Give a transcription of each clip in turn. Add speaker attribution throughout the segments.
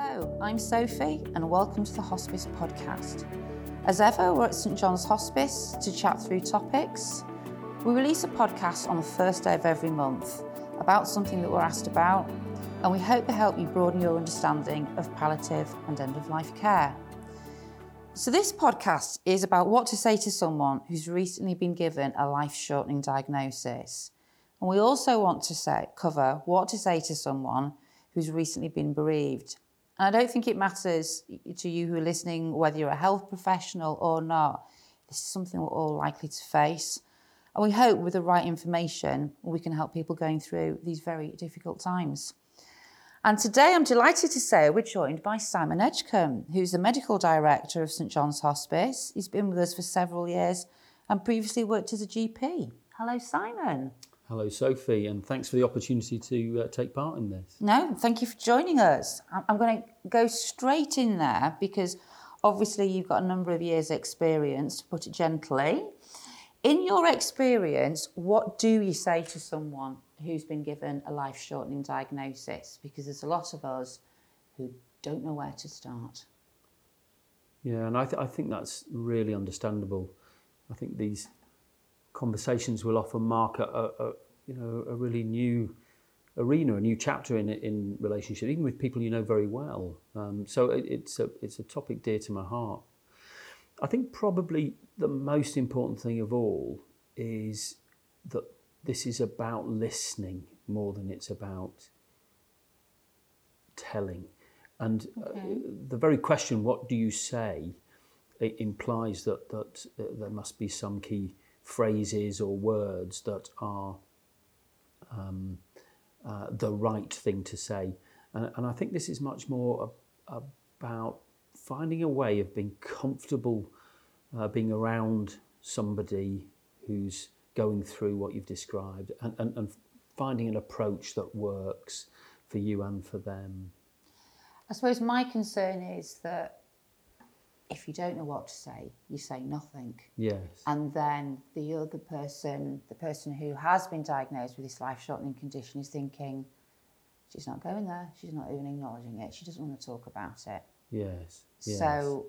Speaker 1: Hello, I'm Sophie, and welcome to the Hospice Podcast. As ever, we're at St John's Hospice to chat through topics. We release a podcast on the first day of every month about something that we're asked about, and we hope to help you broaden your understanding of palliative and end of life care. So, this podcast is about what to say to someone who's recently been given a life shortening diagnosis. And we also want to say, cover what to say to someone who's recently been bereaved. And I don't think it matters to you who are listening whether you're a health professional or not. This is something we're all likely to face. And we hope with the right information, we can help people going through these very difficult times. And today I'm delighted to say we're joined by Simon Edgecombe, who's the medical director of St John's Hospice. He's been with us for several years and previously worked as a GP. Hello, Simon.
Speaker 2: Hello, Sophie, and thanks for the opportunity to uh, take part in this.
Speaker 1: No, thank you for joining us. I'm going to go straight in there because obviously you've got a number of years' experience, to put it gently. In your experience, what do you say to someone who's been given a life shortening diagnosis? Because there's a lot of us who don't know where to start.
Speaker 2: Yeah, and I, th- I think that's really understandable. I think these conversations will often mark a, a, a you know a really new arena, a new chapter in in relationship, even with people you know very well. Um, so it, it's a it's a topic dear to my heart. I think probably the most important thing of all is that this is about listening more than it's about telling. And okay. uh, the very question, what do you say, it implies that, that uh, there must be some key phrases or words that are um, uh, the right thing to say. And, and, I think this is much more a, about finding a way of being comfortable uh, being around somebody who's going through what you've described and, and, and finding an approach that works for you and for them.
Speaker 1: I suppose my concern is that if you don't know what to say, you say nothing.
Speaker 2: Yes.
Speaker 1: And then the other person, the person who has been diagnosed with this life shortening condition, is thinking, she's not going there, she's not even acknowledging it, she doesn't want to talk about it.
Speaker 2: Yes. yes.
Speaker 1: So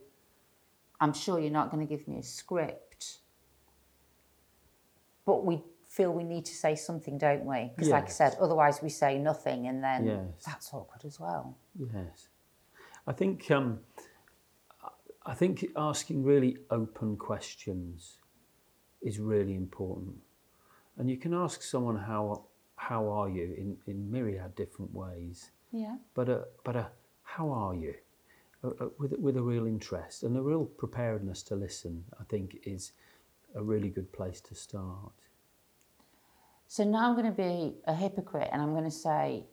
Speaker 1: I'm sure you're not going to give me a script, but we feel we need to say something, don't we? Because, yes. like I said, otherwise we say nothing and then yes. that's awkward as well.
Speaker 2: Yes. I think. Um, I think asking really open questions is really important. And you can ask someone how how are you in, in myriad different ways.
Speaker 1: Yeah.
Speaker 2: But a, but a, how are you? Uh, with with a real interest and a real preparedness to listen, I think is a really good place to start.
Speaker 1: So now I'm going to be a hypocrite and I'm going to say,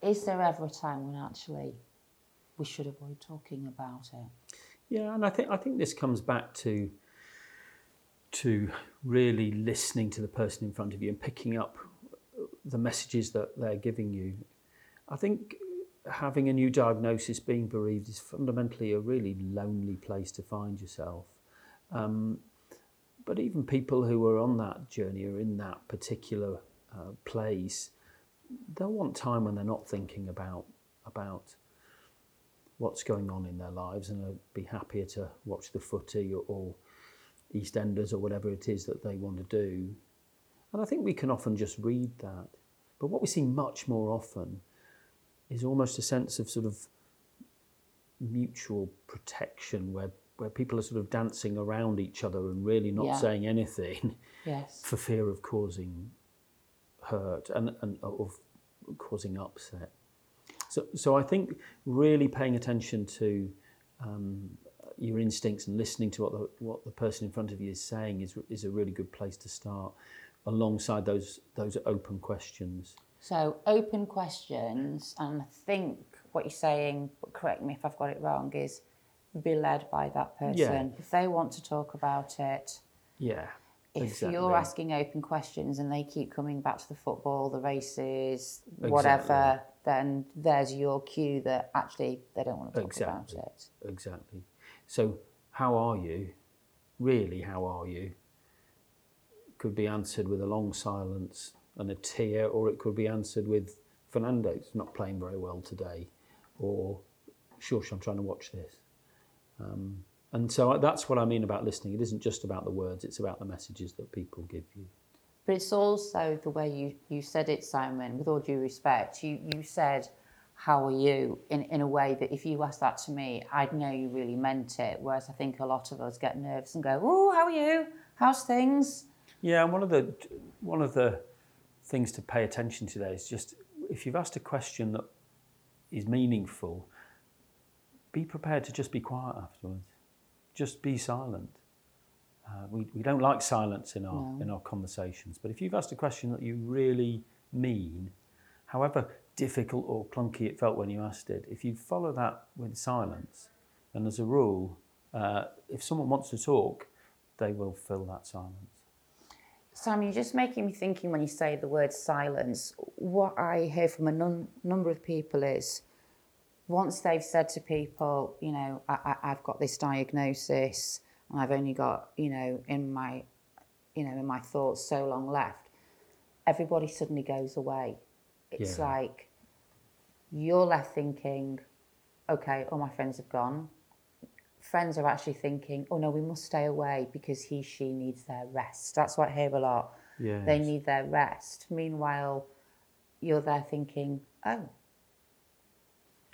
Speaker 1: is there ever a time when actually we should avoid talking about it?
Speaker 2: Yeah, and I think I think this comes back to to really listening to the person in front of you and picking up the messages that they're giving you. I think having a new diagnosis, being bereaved, is fundamentally a really lonely place to find yourself. Um, but even people who are on that journey or in that particular uh, place, they'll want time when they're not thinking about about what's going on in their lives and they'll be happier to watch the footy or, or EastEnders or whatever it is that they want to do. And I think we can often just read that. But what we see much more often is almost a sense of sort of mutual protection where where people are sort of dancing around each other and really not yeah. saying anything
Speaker 1: yes.
Speaker 2: for fear of causing hurt and, and of causing upset. So, so I think really paying attention to um, your instincts and listening to what the, what the person in front of you is saying is, is a really good place to start alongside those, those open questions.
Speaker 1: So open questions, and I think what you're saying, but correct me if I've got it wrong, is be led by that person. Yeah. If they want to talk about it,
Speaker 2: yeah,
Speaker 1: if exactly. you're asking open questions and they keep coming back to the football, the races, exactly. whatever, then there's your cue that actually they don't want to talk
Speaker 2: exactly.
Speaker 1: about it.
Speaker 2: Exactly. So, how are you? Really, how are you? Could be answered with a long silence and a tear, or it could be answered with Fernando's not playing very well today, or shush, I'm trying to watch this. Um, and so that's what I mean about listening. It isn't just about the words, it's about the messages that people give you.
Speaker 1: But it's also the way you, you said it, Simon, with all due respect. You, you said, How are you? In, in a way that if you asked that to me, I'd know you really meant it. Whereas I think a lot of us get nervous and go, Oh, how are you? How's things?
Speaker 2: Yeah, and one of the one of the things to pay attention to there is just if you've asked a question that is meaningful, be prepared to just be quiet afterwards. Just be silent. Uh, we, we don't like silence in our, no. in our conversations, but if you've asked a question that you really mean, however difficult or clunky it felt when you asked it, if you follow that with silence, and as a rule, uh, if someone wants to talk, they will fill that silence.
Speaker 1: Sam, you're just making me thinking when you say the word silence. What I hear from a num- number of people is once they've said to people, you know, I, have got this diagnosis and I've only got, you know, in my, you know, in my thoughts so long left, everybody suddenly goes away. It's yeah. like you're left thinking, okay, all my friends have gone. Friends are actually thinking, oh no, we must stay away because he, she needs their rest. That's what I hear a lot.
Speaker 2: Yes.
Speaker 1: They need their rest. Meanwhile, you're there thinking, oh,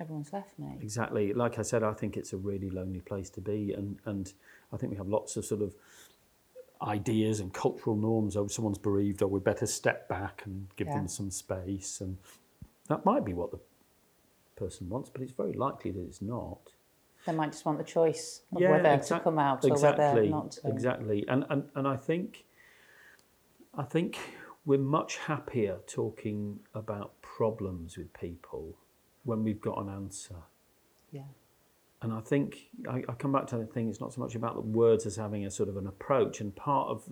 Speaker 1: everyone's left me.
Speaker 2: Exactly. Like I said, I think it's a really lonely place to be, and and I think we have lots of sort of ideas and cultural norms. Oh, someone's bereaved, or oh, we better step back and give yeah. them some space, and that might be what the person wants, but it's very likely that it's not.
Speaker 1: They might just want the choice of yeah, whether to come out or whether not to.
Speaker 2: Exactly, and and and I think, I think we're much happier talking about problems with people when we've got an answer.
Speaker 1: Yeah.
Speaker 2: And I think I, I come back to the thing, it's not so much about the words as having a sort of an approach. And part of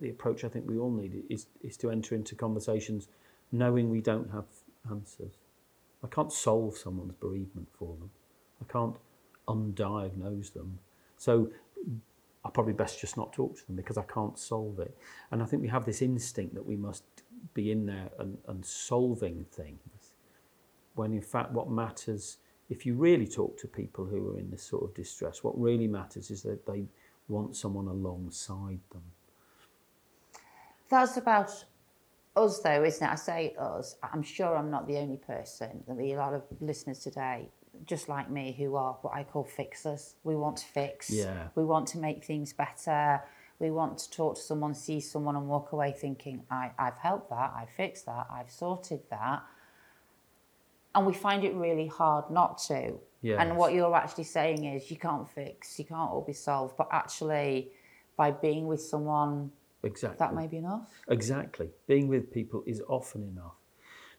Speaker 2: the approach I think we all need is, is to enter into conversations knowing we don't have answers. I can't solve someone's bereavement for them. I can't undiagnose them. So I probably best just not talk to them because I can't solve it. And I think we have this instinct that we must be in there and, and solving things when in fact what matters, if you really talk to people who are in this sort of distress, what really matters is that they want someone alongside them.
Speaker 1: That's about us, though, isn't it? I say us. I'm sure I'm not the only person. There'll be a lot of listeners today, just like me, who are what I call fixers. We want to fix.
Speaker 2: Yeah.
Speaker 1: We want to make things better. We want to talk to someone, see someone, and walk away thinking, I, I've helped that, I've fixed that, I've sorted that and we find it really hard not to.
Speaker 2: Yes.
Speaker 1: And what you're actually saying is you can't fix, you can't all be solved, but actually by being with someone,
Speaker 2: exactly
Speaker 1: that may be enough.
Speaker 2: Exactly, being with people is often enough,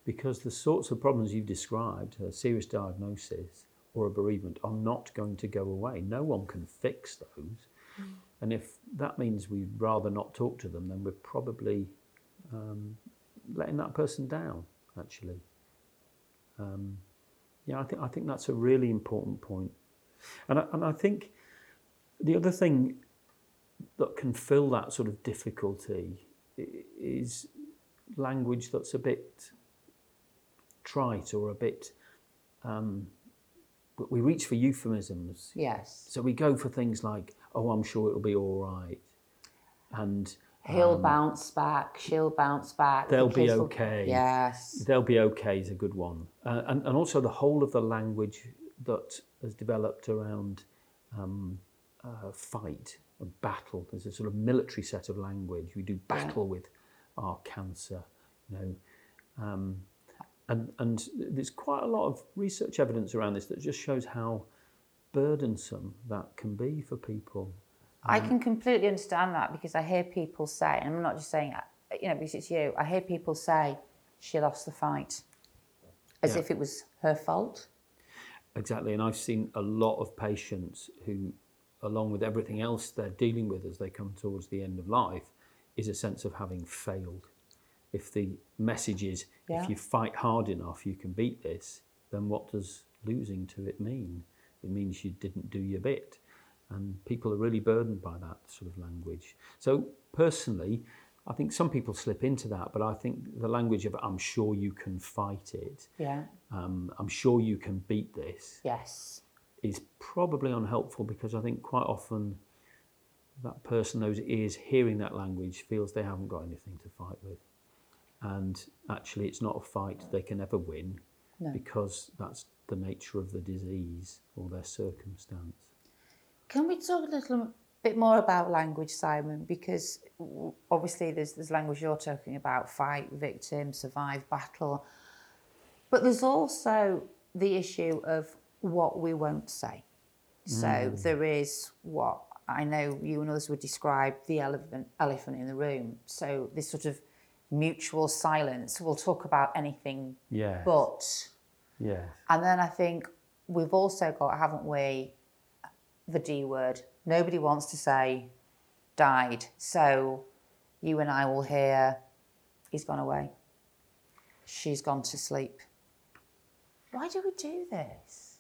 Speaker 2: because the sorts of problems you've described, a serious diagnosis or a bereavement, are not going to go away. No one can fix those. Mm. And if that means we'd rather not talk to them, then we're probably um, letting that person down, actually. Um, yeah, I think I think that's a really important point, and I, and I think the other thing that can fill that sort of difficulty is language that's a bit trite or a bit. Um, we reach for euphemisms.
Speaker 1: Yes.
Speaker 2: So we go for things like, "Oh, I'm sure it'll be all right," and
Speaker 1: He'll um, bounce back. She'll bounce back.
Speaker 2: They'll be okay.
Speaker 1: Will, yes.
Speaker 2: They'll be okay is a good one. Uh, and, and also the whole of the language that has developed around um, uh, fight and battle. There's a sort of military set of language. We do battle yeah. with our cancer, you know. Um, and, and there's quite a lot of research evidence around this that just shows how burdensome that can be for people.
Speaker 1: I mm. can completely understand that because I hear people say, and I'm not just saying, uh, you know, because it's you, I hear people say she lost the fight as yeah. if it was her fault.
Speaker 2: Exactly. And I've seen a lot of patients who, along with everything else they're dealing with as they come towards the end of life, is a sense of having failed. If the message is, yeah. if you fight hard enough, you can beat this, then what does losing to it mean? It means you didn't do your bit and people are really burdened by that sort of language. So personally, I think some people slip into that, but I think the language of "I'm sure you can fight it,"
Speaker 1: Yeah.
Speaker 2: um, "I'm sure you can beat this,"
Speaker 1: Yes.
Speaker 2: is probably unhelpful because I think quite often that person, those ears hearing that language, feels they haven't got anything to fight with. And actually, it's not a fight they can ever win
Speaker 1: No.
Speaker 2: because that's the nature of the disease or their circumstance.
Speaker 1: Can we talk a little bit more about language, Simon? Because obviously there's there's language you're talking about: fight, victim, survive, battle. But there's also the issue of what we won't say. So hmm. there is what I know you and others would describe the elephant elephant in the room. So this sort of mutual silence. We'll talk about anything
Speaker 2: Yes.
Speaker 1: but.
Speaker 2: Yes.
Speaker 1: And then I think we've also got, haven't we, the D word. Nobody wants to say died. So you and I will hear he's gone away. She's gone to sleep. Why do we do this?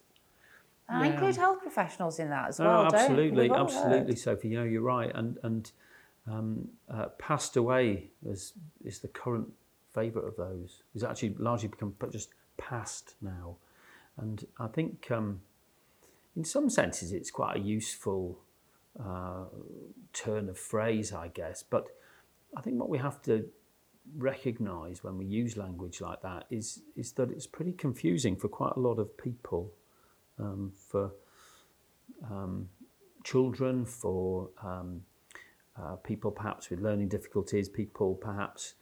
Speaker 1: And I include health professionals in that as
Speaker 2: Oh,
Speaker 1: well, don't
Speaker 2: absolutely, absolutely,
Speaker 1: heard.
Speaker 2: Sophie. You know, you're right, and and um, uh, passed away is is the current favourite of those. It's actually largely become just passed now, and I think um, in some senses it's quite a useful uh, turn of phrase, I guess. But I think what we have to recognise when we use language like that is is that it's pretty confusing for quite a lot of people, um, for um, children, for um, uh, people perhaps with learning difficulties, people perhaps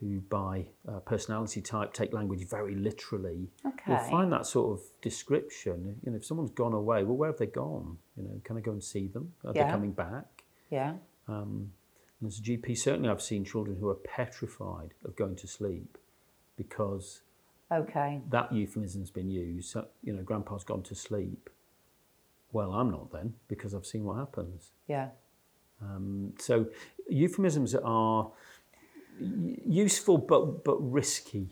Speaker 2: who by uh, personality type take language very literally. You'll
Speaker 1: Okay.
Speaker 2: find that sort of description. You know, if someone's gone away, well, where have they gone? You know, can I go and see them? Are
Speaker 1: Yeah.
Speaker 2: they coming back?
Speaker 1: Yeah.
Speaker 2: Um, and as a GP, certainly I've seen children who are petrified of going to sleep because
Speaker 1: Okay.
Speaker 2: that euphemism's been used. So, you know, grandpa's gone to sleep. Well, I'm not then because I've seen what happens.
Speaker 1: Yeah.
Speaker 2: Um, so euphemisms are useful but but risky.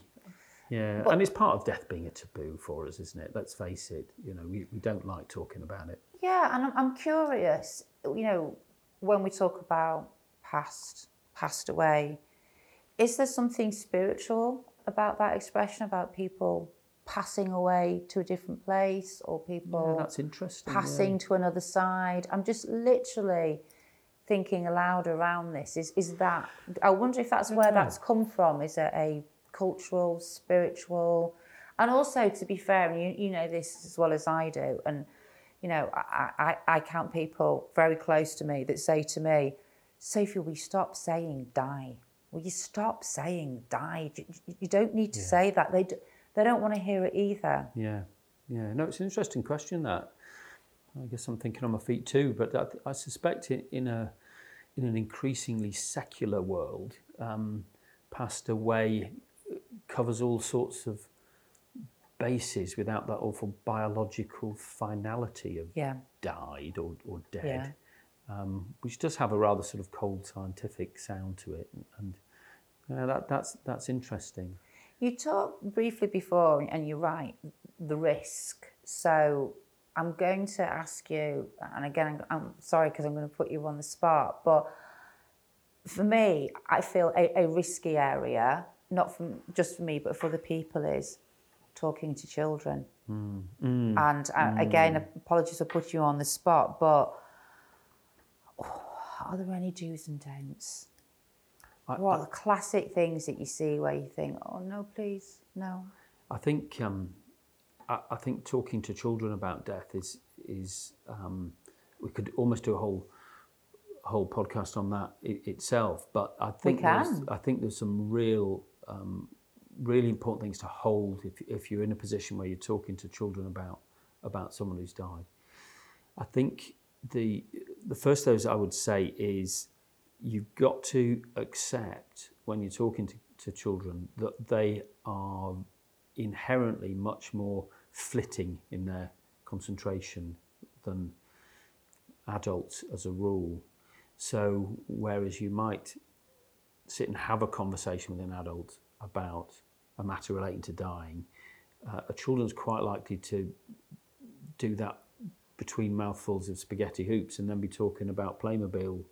Speaker 2: Yeah,
Speaker 1: But-
Speaker 2: and it's part of death being a taboo for us, isn't it? Let's face it. You know, we, we don't like talking about it.
Speaker 1: Yeah, and I'm, I'm curious, you know, when we talk about past, passed away, is there something spiritual about that expression, about people passing away to a different place or
Speaker 2: Yeah,
Speaker 1: people
Speaker 2: that's interesting. yeah.
Speaker 1: passing to another side? I'm just literally thinking aloud around this. Is, is that, I wonder if that's where that's come from. Is it a cultural, spiritual? And also, to be fair, and you, you know this as well as I do, and you know, I, I, I count people very close to me that say to me, Sophie, will you stop saying die? Will you stop saying die? You, you- don't need to
Speaker 2: Yeah.
Speaker 1: say that. They, d- they don't want to hear it either.
Speaker 2: Yeah, yeah. No, it's an interesting question. That I guess I'm thinking on my feet too. But I, I suspect in a in an increasingly secular world, um, passed away covers all sorts of bases without that awful biological finality of
Speaker 1: Yeah,
Speaker 2: died or, or
Speaker 1: yeah.
Speaker 2: dead, um, which does have a rather sort of cold scientific sound to it, and uh, that that's that's interesting.
Speaker 1: You talked briefly before, and you're right, the risk. So I'm going to ask you, and again, I'm, sorry because I'm going to put you on the spot, but for me, I feel a, a risky area, not from just for me, but for the people, is talking to children.
Speaker 2: Mm.
Speaker 1: And uh, again, apologies for putting you on the spot, but oh, are there any do's and don'ts?
Speaker 2: I-
Speaker 1: What are the classic things that you see where you think, oh no, please, no?
Speaker 2: I think um, I, I think talking to children about death is is um, we could almost do a whole whole podcast on that i- itself. But I think there's. I think there's some real um, really important things to hold if if you're in a position where you're talking to children about about someone who's died. I think the the first of those I would say is you've got to accept when you're talking to, to children that they are inherently much more flitting in their concentration than adults as a rule. So whereas you might sit and have a conversation with an adult about a matter relating to dying, uh, a children's quite likely to do that between mouthfuls of spaghetti hoops and then be talking about Playmobil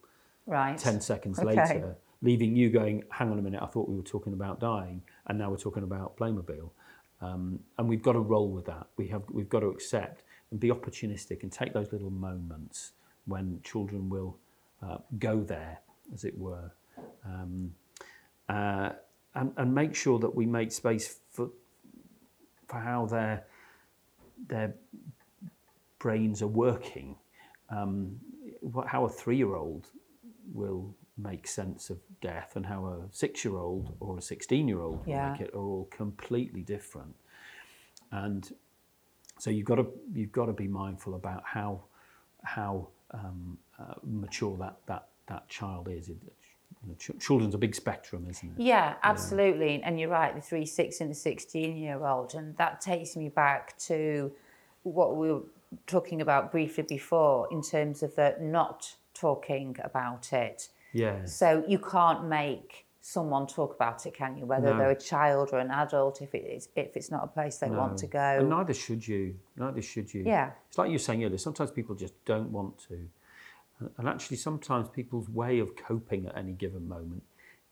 Speaker 1: Right.
Speaker 2: 10 seconds
Speaker 1: Okay.
Speaker 2: later leaving you going, hang on a minute, I thought we were talking about dying, and now we're talking about Playmobil. Um, and we've got to roll with that. We have, we've got to accept and be opportunistic and take those little moments when children will uh, go there, as it were, um, uh, and, and make sure that we make space for, for how their, their brains are working. Um, how a three-year-old will make sense of death and how a six-year-old or a 16-year-old
Speaker 1: Yeah.
Speaker 2: make it are all completely different. And so you've got to you've got to be mindful about how how um, uh, mature that that that child is. It, you know, ch- children's a big spectrum, isn't it?
Speaker 1: Yeah, absolutely. And you're right, the three, six, and the 16 year old. And that takes me back to what we were talking about briefly before in terms of the not talking about it.
Speaker 2: Yes.
Speaker 1: So you can't make someone talk about it, can you? Whether
Speaker 2: No.
Speaker 1: they're a child or an adult, if it is, if it's not a place they want to
Speaker 2: And
Speaker 1: go.
Speaker 2: neither should you. Neither should you.
Speaker 1: Yeah.
Speaker 2: It's like you were saying earlier. Sometimes people just don't want to, and actually, sometimes people's way of coping at any given moment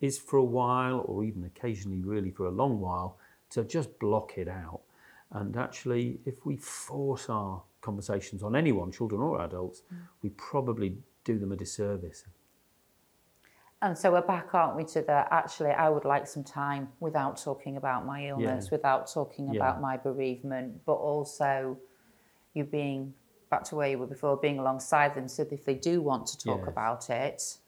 Speaker 2: is for a while, or even occasionally, really for a long while, to just block it out. And actually, if we force our conversations on anyone, children or adults,
Speaker 1: Mm.
Speaker 2: we probably do them a disservice.
Speaker 1: And so we're back, aren't we, to the actually, I would like some time without talking about my illness,
Speaker 2: Yeah.
Speaker 1: without talking
Speaker 2: Yeah.
Speaker 1: about my bereavement, but also you being back to where you were before, being alongside them. So if they do want to talk
Speaker 2: Yes.
Speaker 1: about it,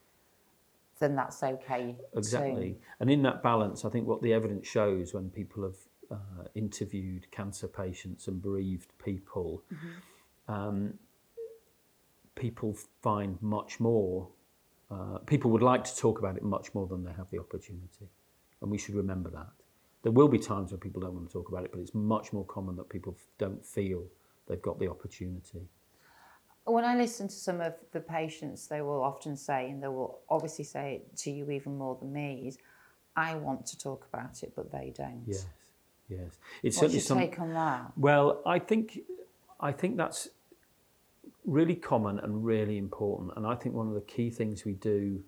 Speaker 1: then that's okay. too.
Speaker 2: Exactly. And in that balance, I think what the evidence shows when people have uh, interviewed cancer patients and bereaved people, um, people find much more, uh, people would like to talk about it much more than they have the opportunity. And we should remember that. There will be times when people don't want to talk about it, but it's much more common that people f- don't feel they've got the opportunity.
Speaker 1: When I listen to some of the patients, they will often say, and they will obviously say it to you even more than me, is, I want to talk about it, but they don't.
Speaker 2: Yes, yes. It's
Speaker 1: What's
Speaker 2: certainly
Speaker 1: your
Speaker 2: some,
Speaker 1: take on that?
Speaker 2: Well, I think I think that's really common and really important, and I think one of the key things we do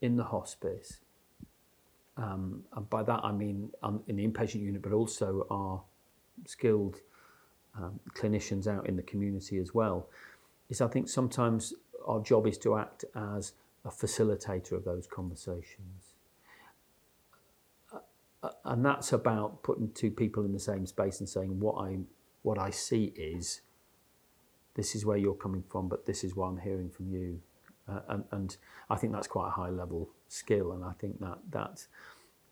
Speaker 2: in the hospice, um, and by that I mean um, in the inpatient unit, but also our skilled um, clinicians out in the community as well, is I think sometimes our job is to act as a facilitator of those conversations. And that's about putting two people in the same space and saying what I what I see is this is where you're coming from, but this is what I'm hearing from you, uh, and and I think that's quite a high level skill, and I think that that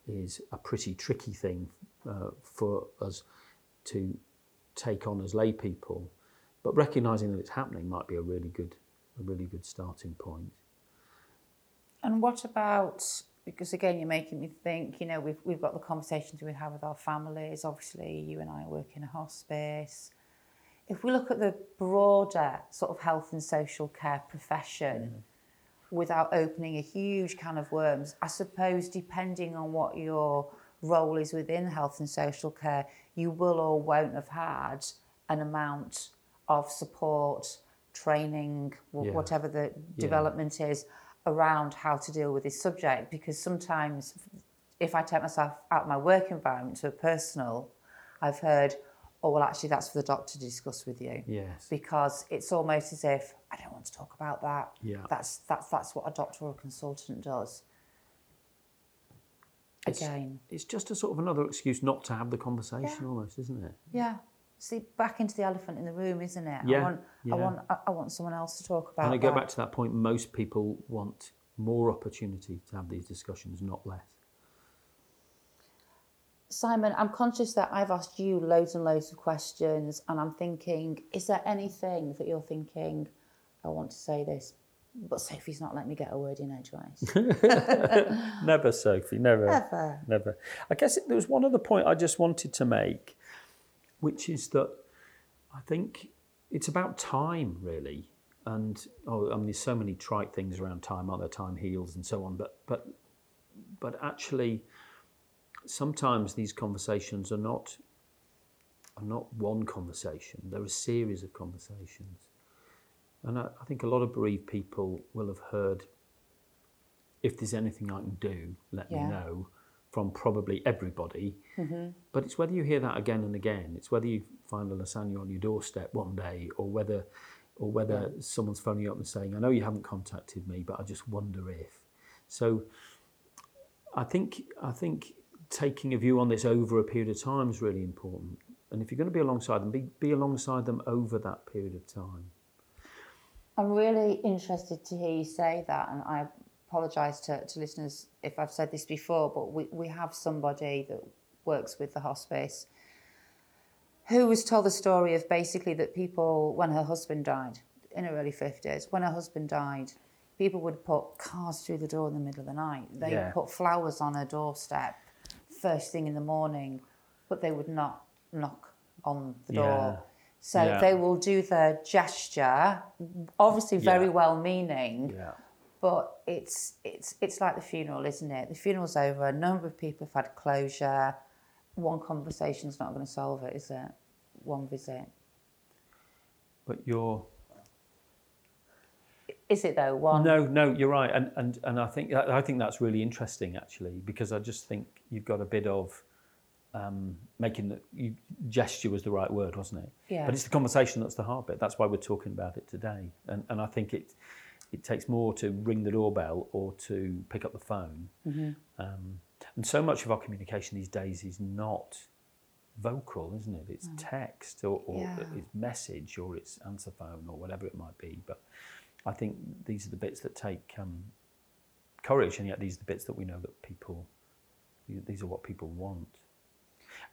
Speaker 2: is a pretty tricky thing uh, for us to take on as lay people, but recognizing that it's happening might be a really good a really good starting point.
Speaker 1: And what about because again you're making me think, you know, we've we've got the conversations we have with our families. Obviously, you and I work in a hospice. If we look at the broader sort of health and social care profession, mm-hmm. without opening a huge can of worms, I suppose depending on what your role is within health and social care, you will or won't have had an amount of support, training,
Speaker 2: Yeah.
Speaker 1: whatever the development is around how to deal with this subject. Because sometimes, if I take myself out of my work environment to a personal, I've heard, oh, well, actually, that's for the doctor to discuss with you
Speaker 2: Yes.
Speaker 1: because it's almost as if I don't want to talk about that.
Speaker 2: Yeah.
Speaker 1: That's that's that's what a doctor or a consultant does.
Speaker 2: It's-
Speaker 1: Again,
Speaker 2: It's just a sort of another excuse not to have the conversation,
Speaker 1: Yeah.
Speaker 2: almost, isn't it?
Speaker 1: yeah. See, back into the elephant in the room, isn't it?
Speaker 2: yeah.
Speaker 1: I want
Speaker 2: yeah.
Speaker 1: I want I, want someone else to talk about.
Speaker 2: And I go
Speaker 1: that.
Speaker 2: back to that point, most people want more opportunity to have these discussions, not less.
Speaker 1: Simon, I'm conscious that I've asked you loads and loads of questions, and I'm thinking, is there anything that you're thinking? I want to say this, but Sophie's not let me get a word in edgeways.
Speaker 2: Never, Sophie, never.
Speaker 1: Never.
Speaker 2: Never. I guess there was one other point I just wanted to make, which is that I think it's about time, really. And oh, I mean, there's so many trite things around time, aren't? Time heals and so on. But but but actually, sometimes these conversations are not are not one conversation. They're a series of conversations. And I, I think a lot of bereaved people will have heard if there's anything I can do, let
Speaker 1: Yeah.
Speaker 2: me know from probably everybody.
Speaker 1: Mm-hmm.
Speaker 2: But it's whether you hear that again and again. It's whether you find a lasagna on your doorstep one day, or whether, or whether someone's phoning you up and saying, "I know you haven't contacted me, but I just wonder if." So, I think I think taking a view on this over a period of time is really important. And if you're going to be alongside them, be, be alongside them over that period of time.
Speaker 1: I'm really interested to hear you say that, and I apologise to, to listeners if I've said this before, but we, we have somebody that works with the hospice who was told the story of basically that people, when her husband died in her early 50s, when her husband died, people would put cars through the door in the middle of the night. They
Speaker 2: Yeah.
Speaker 1: put flowers on her doorstep first thing in the morning, but they would not knock on the
Speaker 2: Yeah.
Speaker 1: door. So
Speaker 2: Yeah.
Speaker 1: they will do the gesture, obviously very
Speaker 2: Yeah.
Speaker 1: well meaning,
Speaker 2: Yeah.
Speaker 1: but it's it's it's like the funeral, isn't it? The funeral's over. A number of people have had closure. One conversation's not going to solve it, is it? One visit.
Speaker 2: But you're
Speaker 1: Is it though? One.
Speaker 2: No, no, you're right, and and and I think I think that's really interesting actually because I just think you've got a bit of um, making the you, gesture was the right word, wasn't it?
Speaker 1: Yeah.
Speaker 2: But it's the conversation that's the hard bit. That's why we're talking about it today, and and I think it it takes more to ring the doorbell or to pick up the phone,
Speaker 1: Mm-hmm.
Speaker 2: um, and so much of our communication these days is not vocal, isn't it? It's text or, or
Speaker 1: Yeah.
Speaker 2: it's message or it's answer phone or whatever it might be. But I think these are the bits that take um, courage, and yet these are the bits that we know that people, these are what people want.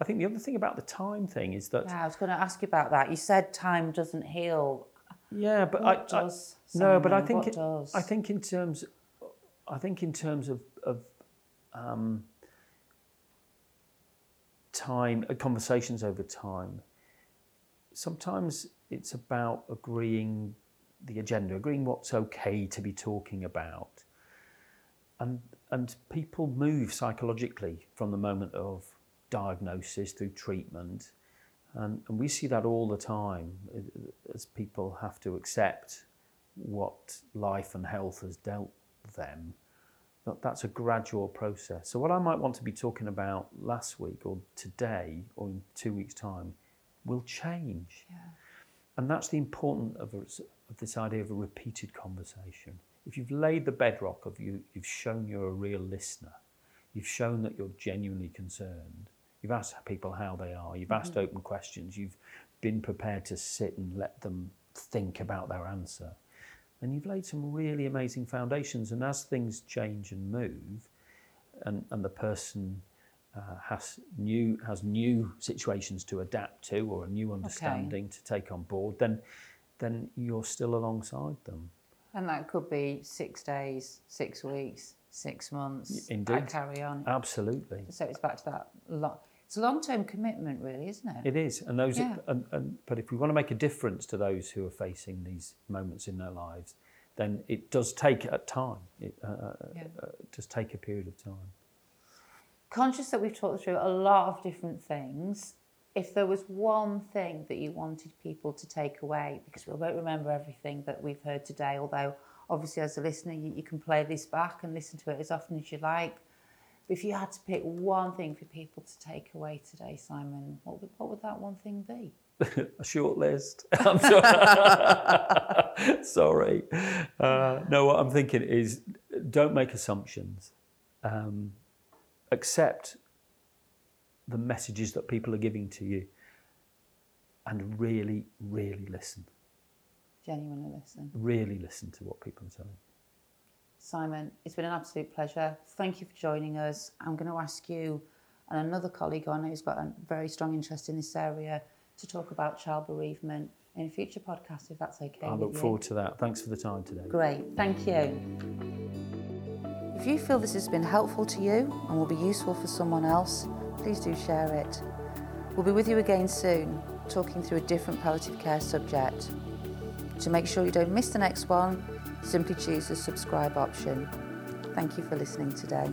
Speaker 2: I think the other thing about the time thing is that
Speaker 1: Yeah, I was going to ask you about that. You said time doesn't heal.
Speaker 2: yeah, but
Speaker 1: What
Speaker 2: I, I
Speaker 1: does?
Speaker 2: no, but I think it-
Speaker 1: does?
Speaker 2: I think in terms, I think in terms of of um, time, uh, conversations over time. Sometimes it's about agreeing the agenda, agreeing what's okay to be talking about, and and people move psychologically from the moment of diagnosis through treatment, and, and we see that all the time uh, as people have to accept what life and health has dealt them. That that's a gradual process. So what I might want to be talking about last week or today or in two weeks' time will change.
Speaker 1: Yeah.
Speaker 2: And that's the importance of, of this idea of a repeated conversation. If you've laid the bedrock of you, you've shown you're a real listener, you've shown that you're genuinely concerned, you've asked people how they are, you've asked mm-hmm. open questions, you've been prepared to sit and let them think about their answer, then you've laid some really amazing foundations. And as things change and move, and, and the person uh, has new has new situations to adapt to or a new understanding to take on board, then then you're still alongside them.
Speaker 1: And that could be six days, six weeks, six months.
Speaker 2: Indeed.
Speaker 1: I carry on.
Speaker 2: Absolutely,
Speaker 1: So it's back to that. Lo- it's a long-term commitment, really, isn't it?
Speaker 2: it is. And those,
Speaker 1: Yeah.
Speaker 2: and, and, but if we want to make a difference to those who are facing these moments in their lives, then it does take a time. It uh, uh,
Speaker 1: Yeah.
Speaker 2: uh, does take a period of time.
Speaker 1: Conscious that we've talked through a lot of different things. If there was one thing that you wanted people to take away, because we won't remember everything that we've heard today, although obviously as a listener you, you can play this back and listen to it as often as you like. But if you had to pick one thing for people to take away today, Simon, what would, what would that one thing be?
Speaker 2: a short list. Sorry. Uh, no, what I'm thinking is don't make assumptions. Um, accept the messages that people are giving to you and really, really listen.
Speaker 1: Genuinely listen.
Speaker 2: Really listen to what people are telling.
Speaker 1: Simon, it's been an absolute pleasure. Thank you for joining us. I'm going to ask you and another colleague on who's got a very strong interest in this area to talk about child bereavement in a future podcast, if that's okay.
Speaker 2: I look
Speaker 1: you.
Speaker 2: forward to that. Thanks for the time today.
Speaker 1: Great, thank you. If you feel this has been helpful to you and will be useful for someone else, please do share it. We'll be with you again soon, talking through a different palliative care subject. To make sure you don't miss the next one, simply choose the subscribe option. Thank you for listening today.